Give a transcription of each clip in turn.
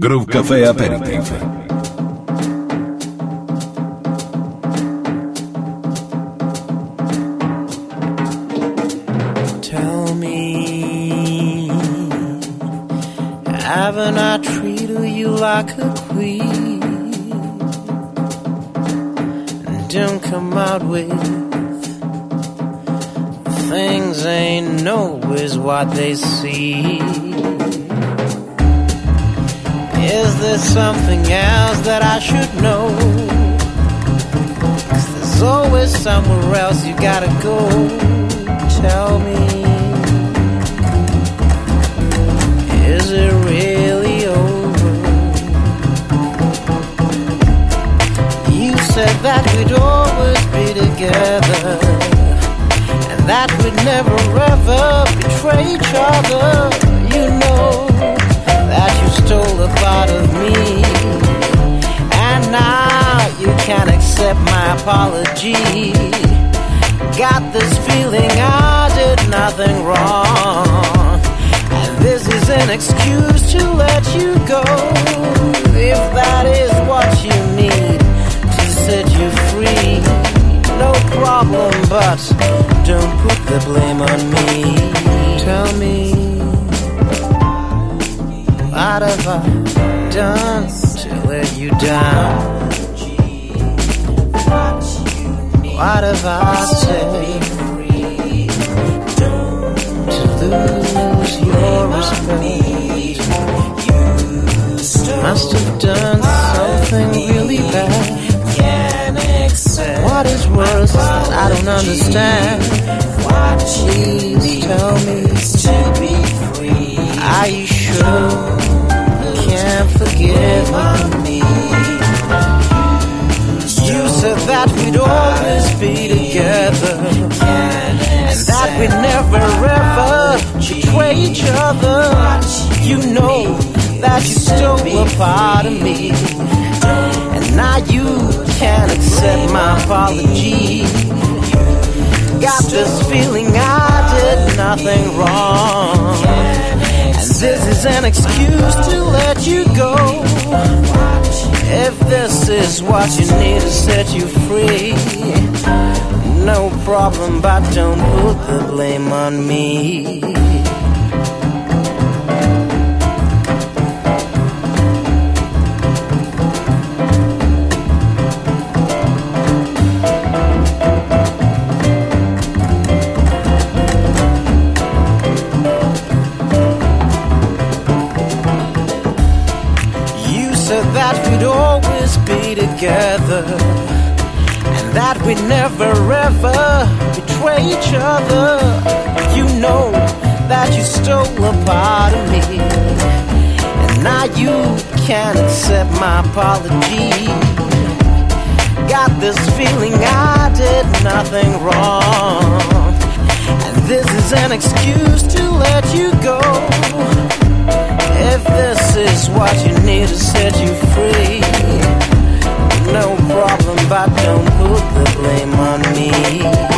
Groove Café Aperitif. Tell me, haven't I treated you like a queen? Don't come out with things ain't always what they see. Is there something else that I should know? 'Cause there's always somewhere else you gotta go. Tell me, is it really over? You said that we'd always be together, and that we'd never ever betray each other. You know that you stole a part of me, and now you can't accept my apology. Got this feeling I did nothing wrong, and this is an excuse to let you go. If that is what you need to set you free, no problem, but don't put the blame on me. Tell me. What have I done to let you down? What have I said to lose your respect? Must have done something really bad. What is worse I don't understand? Please tell me. To be free? Are you sure? Betray each other. You know that you stole a part of me, and now you can't accept my apology. Got this feeling I did nothing wrong. And this is an excuse to let you go. If this is what you need to set you free, no problem, but don't put the blame on me. We'd never ever betray each other. You know that you stole a part of me, and now you can't accept my apology. Got this feeling I did nothing wrong, and this is an excuse to let you go. If this is what you need to set you free, no problem, but don't put the blame on me.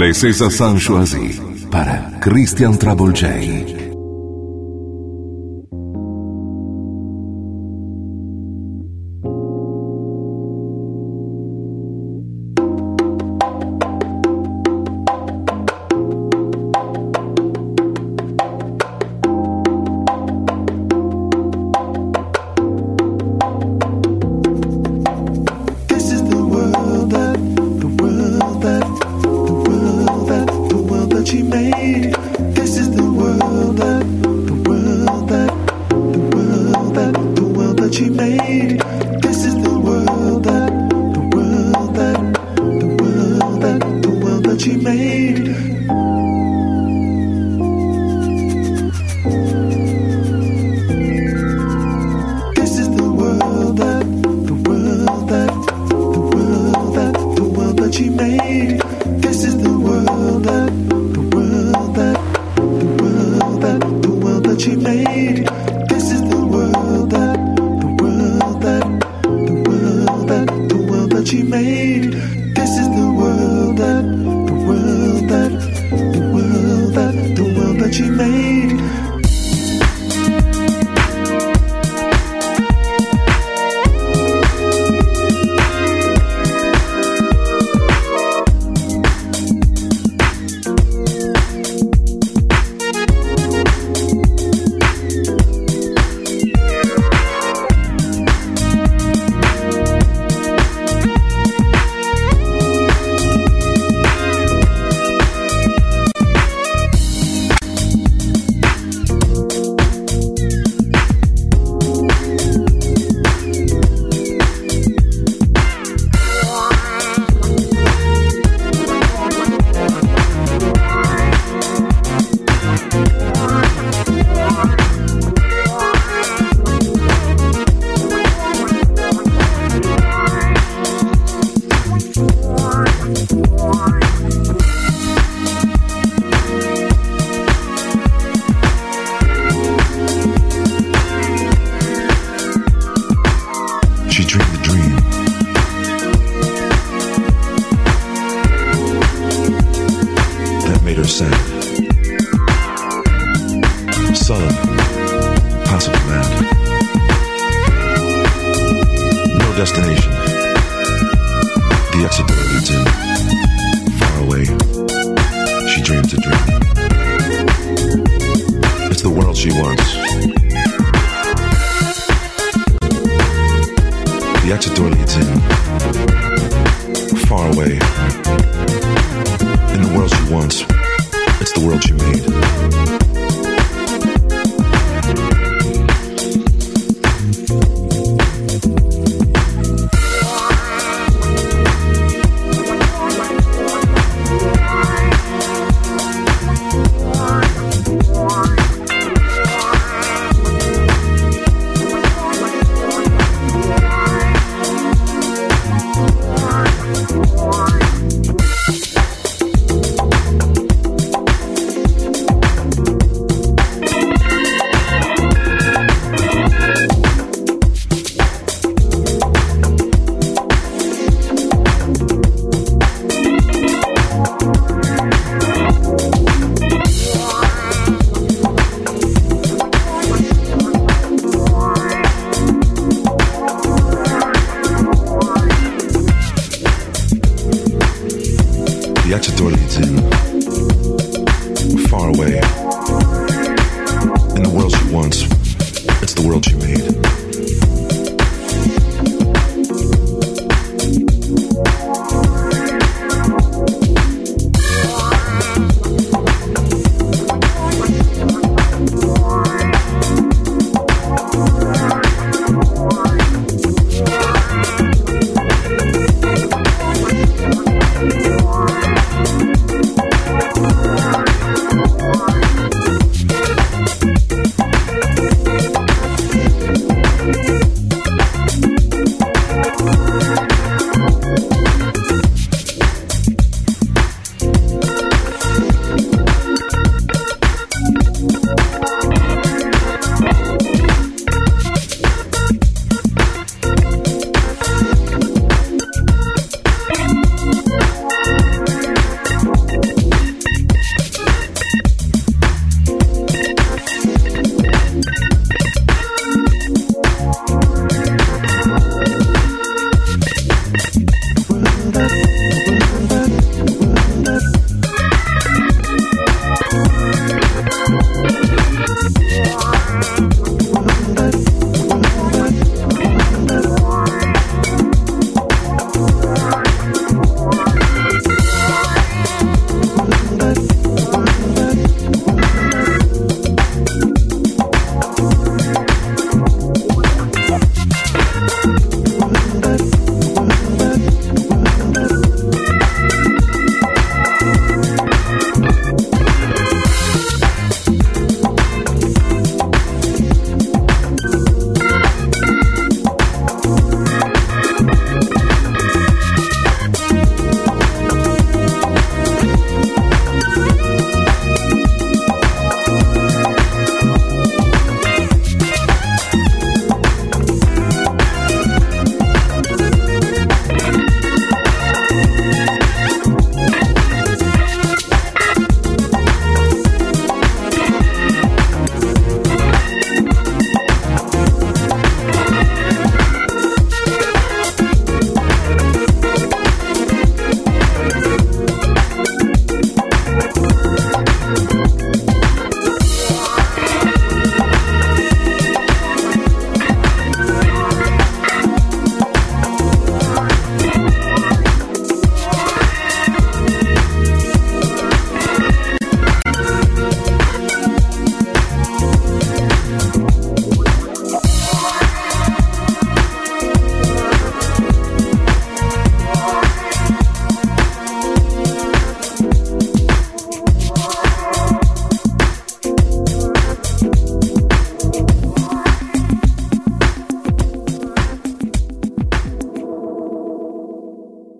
Le César Sanchoisi para Christian Trouble J.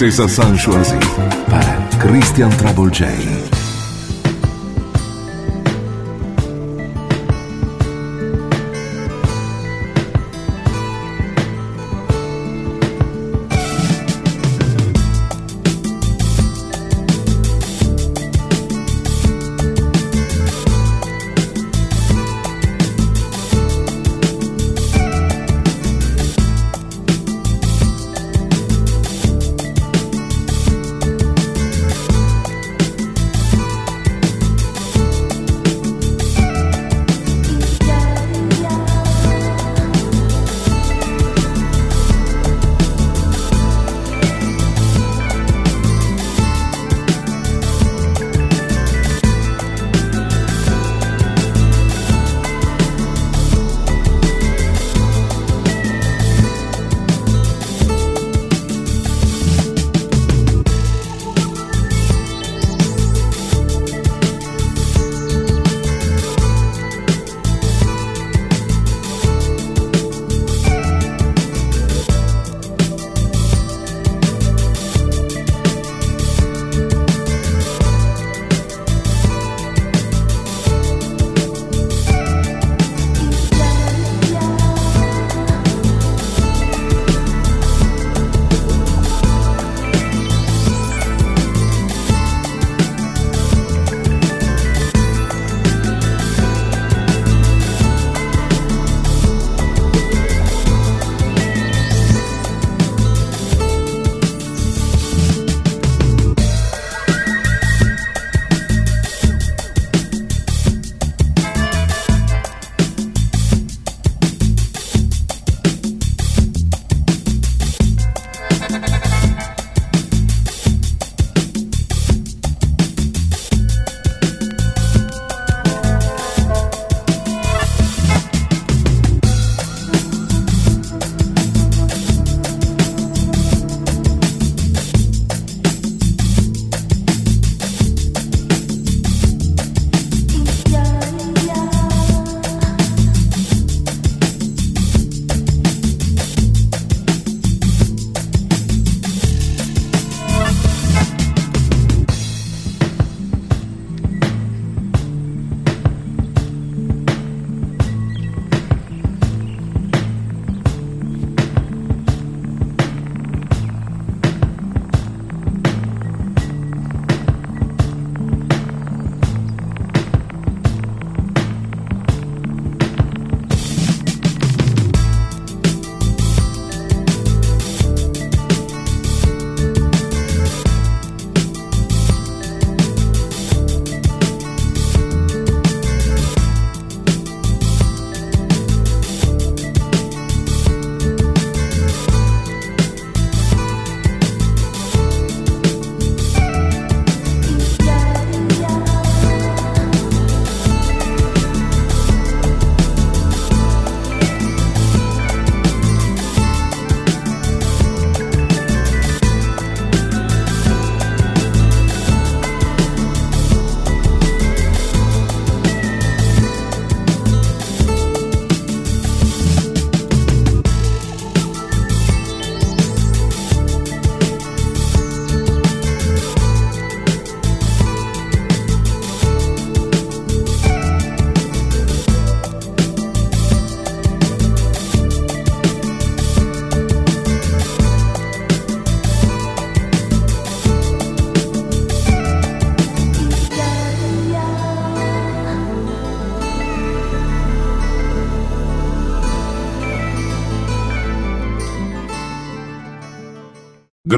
Princesa Sancho así para Christian Trouble J.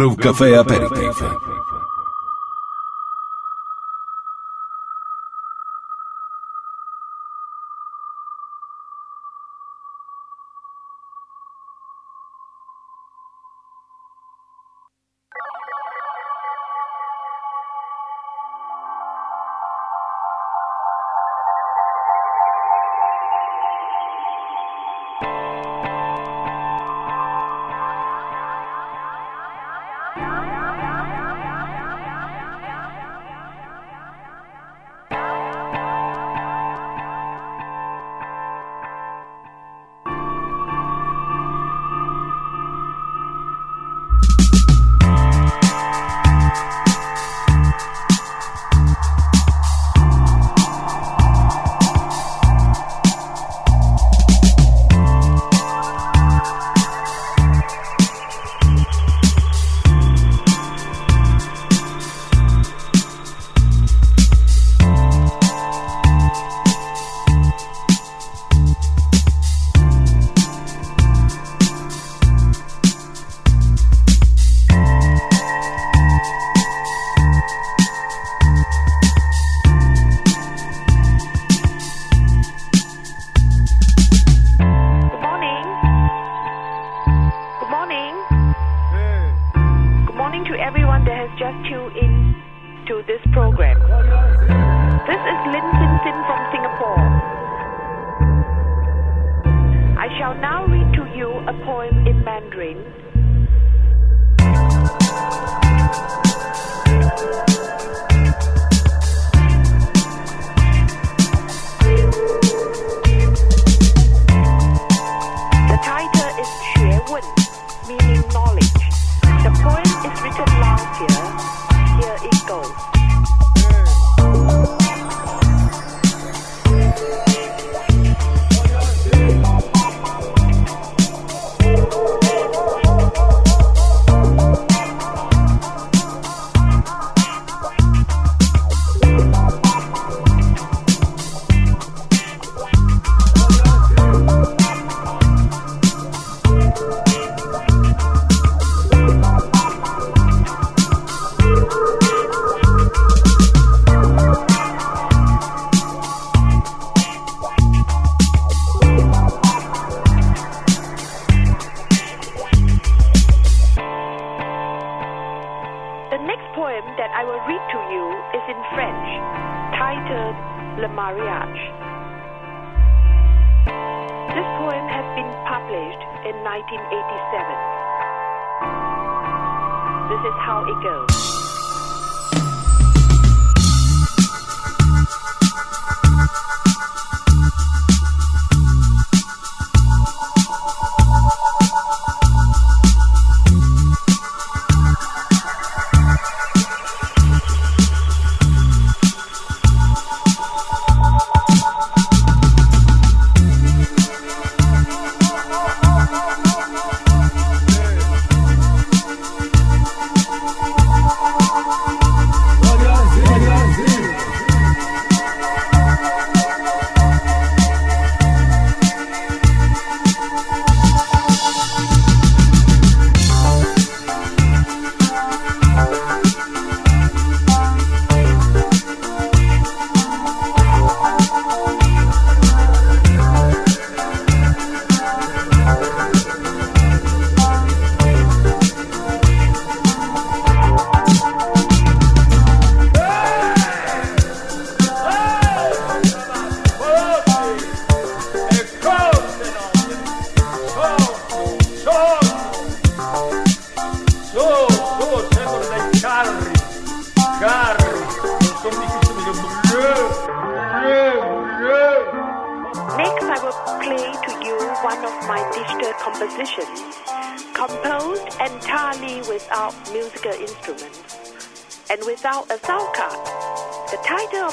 Groove Café Aperitif.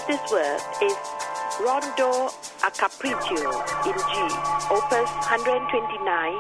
this work is Rondo a Capriccio in G, opus 129.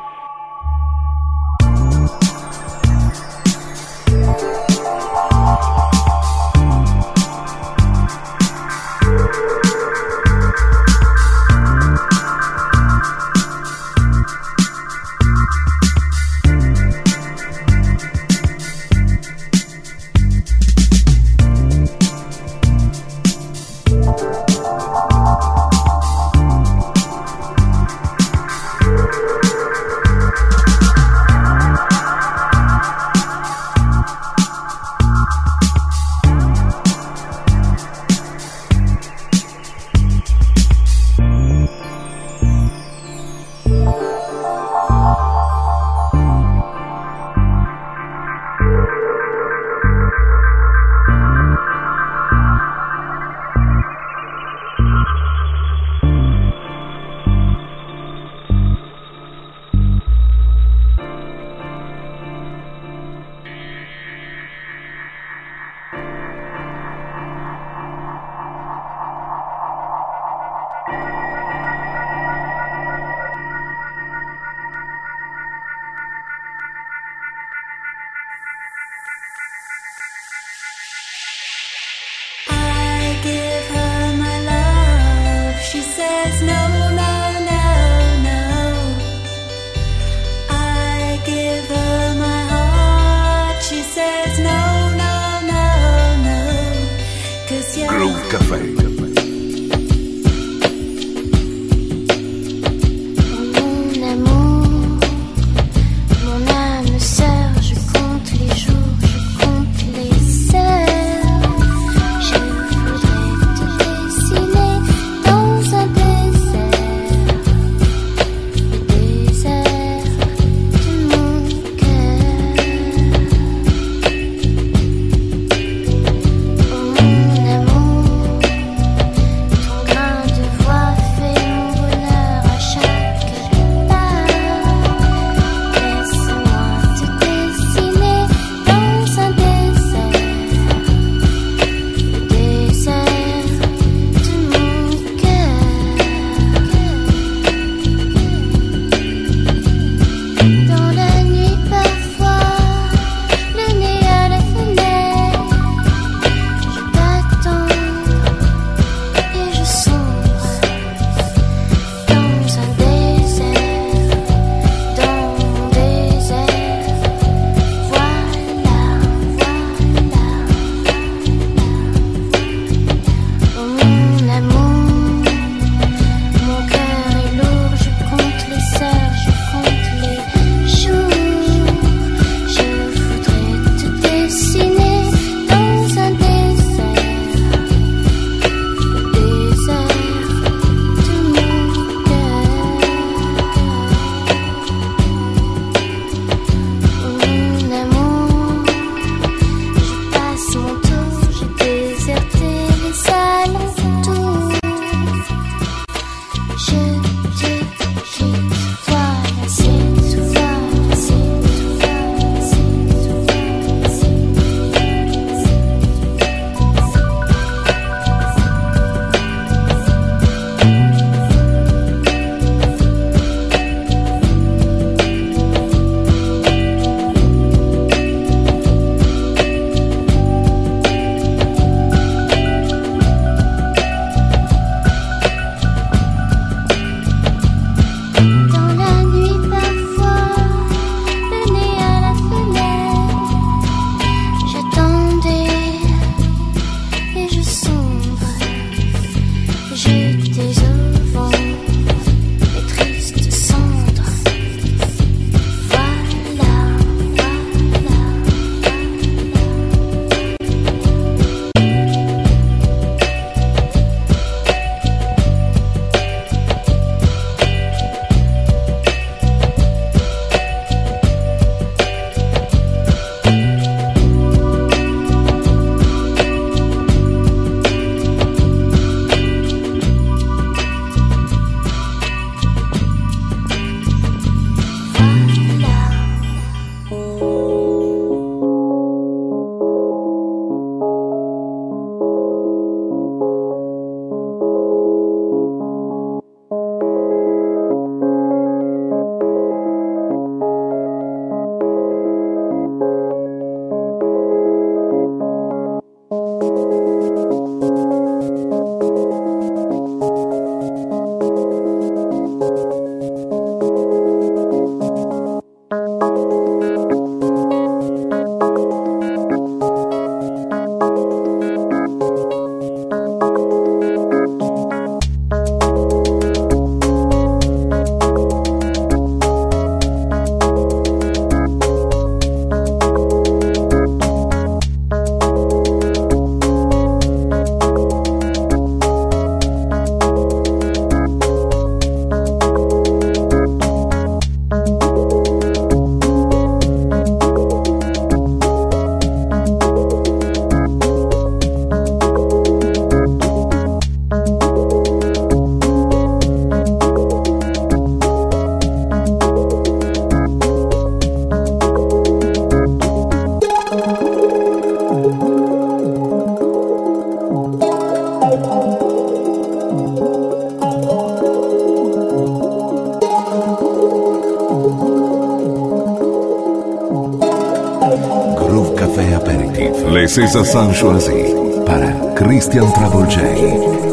Princesa Sanchoisie para Christian Travolgei.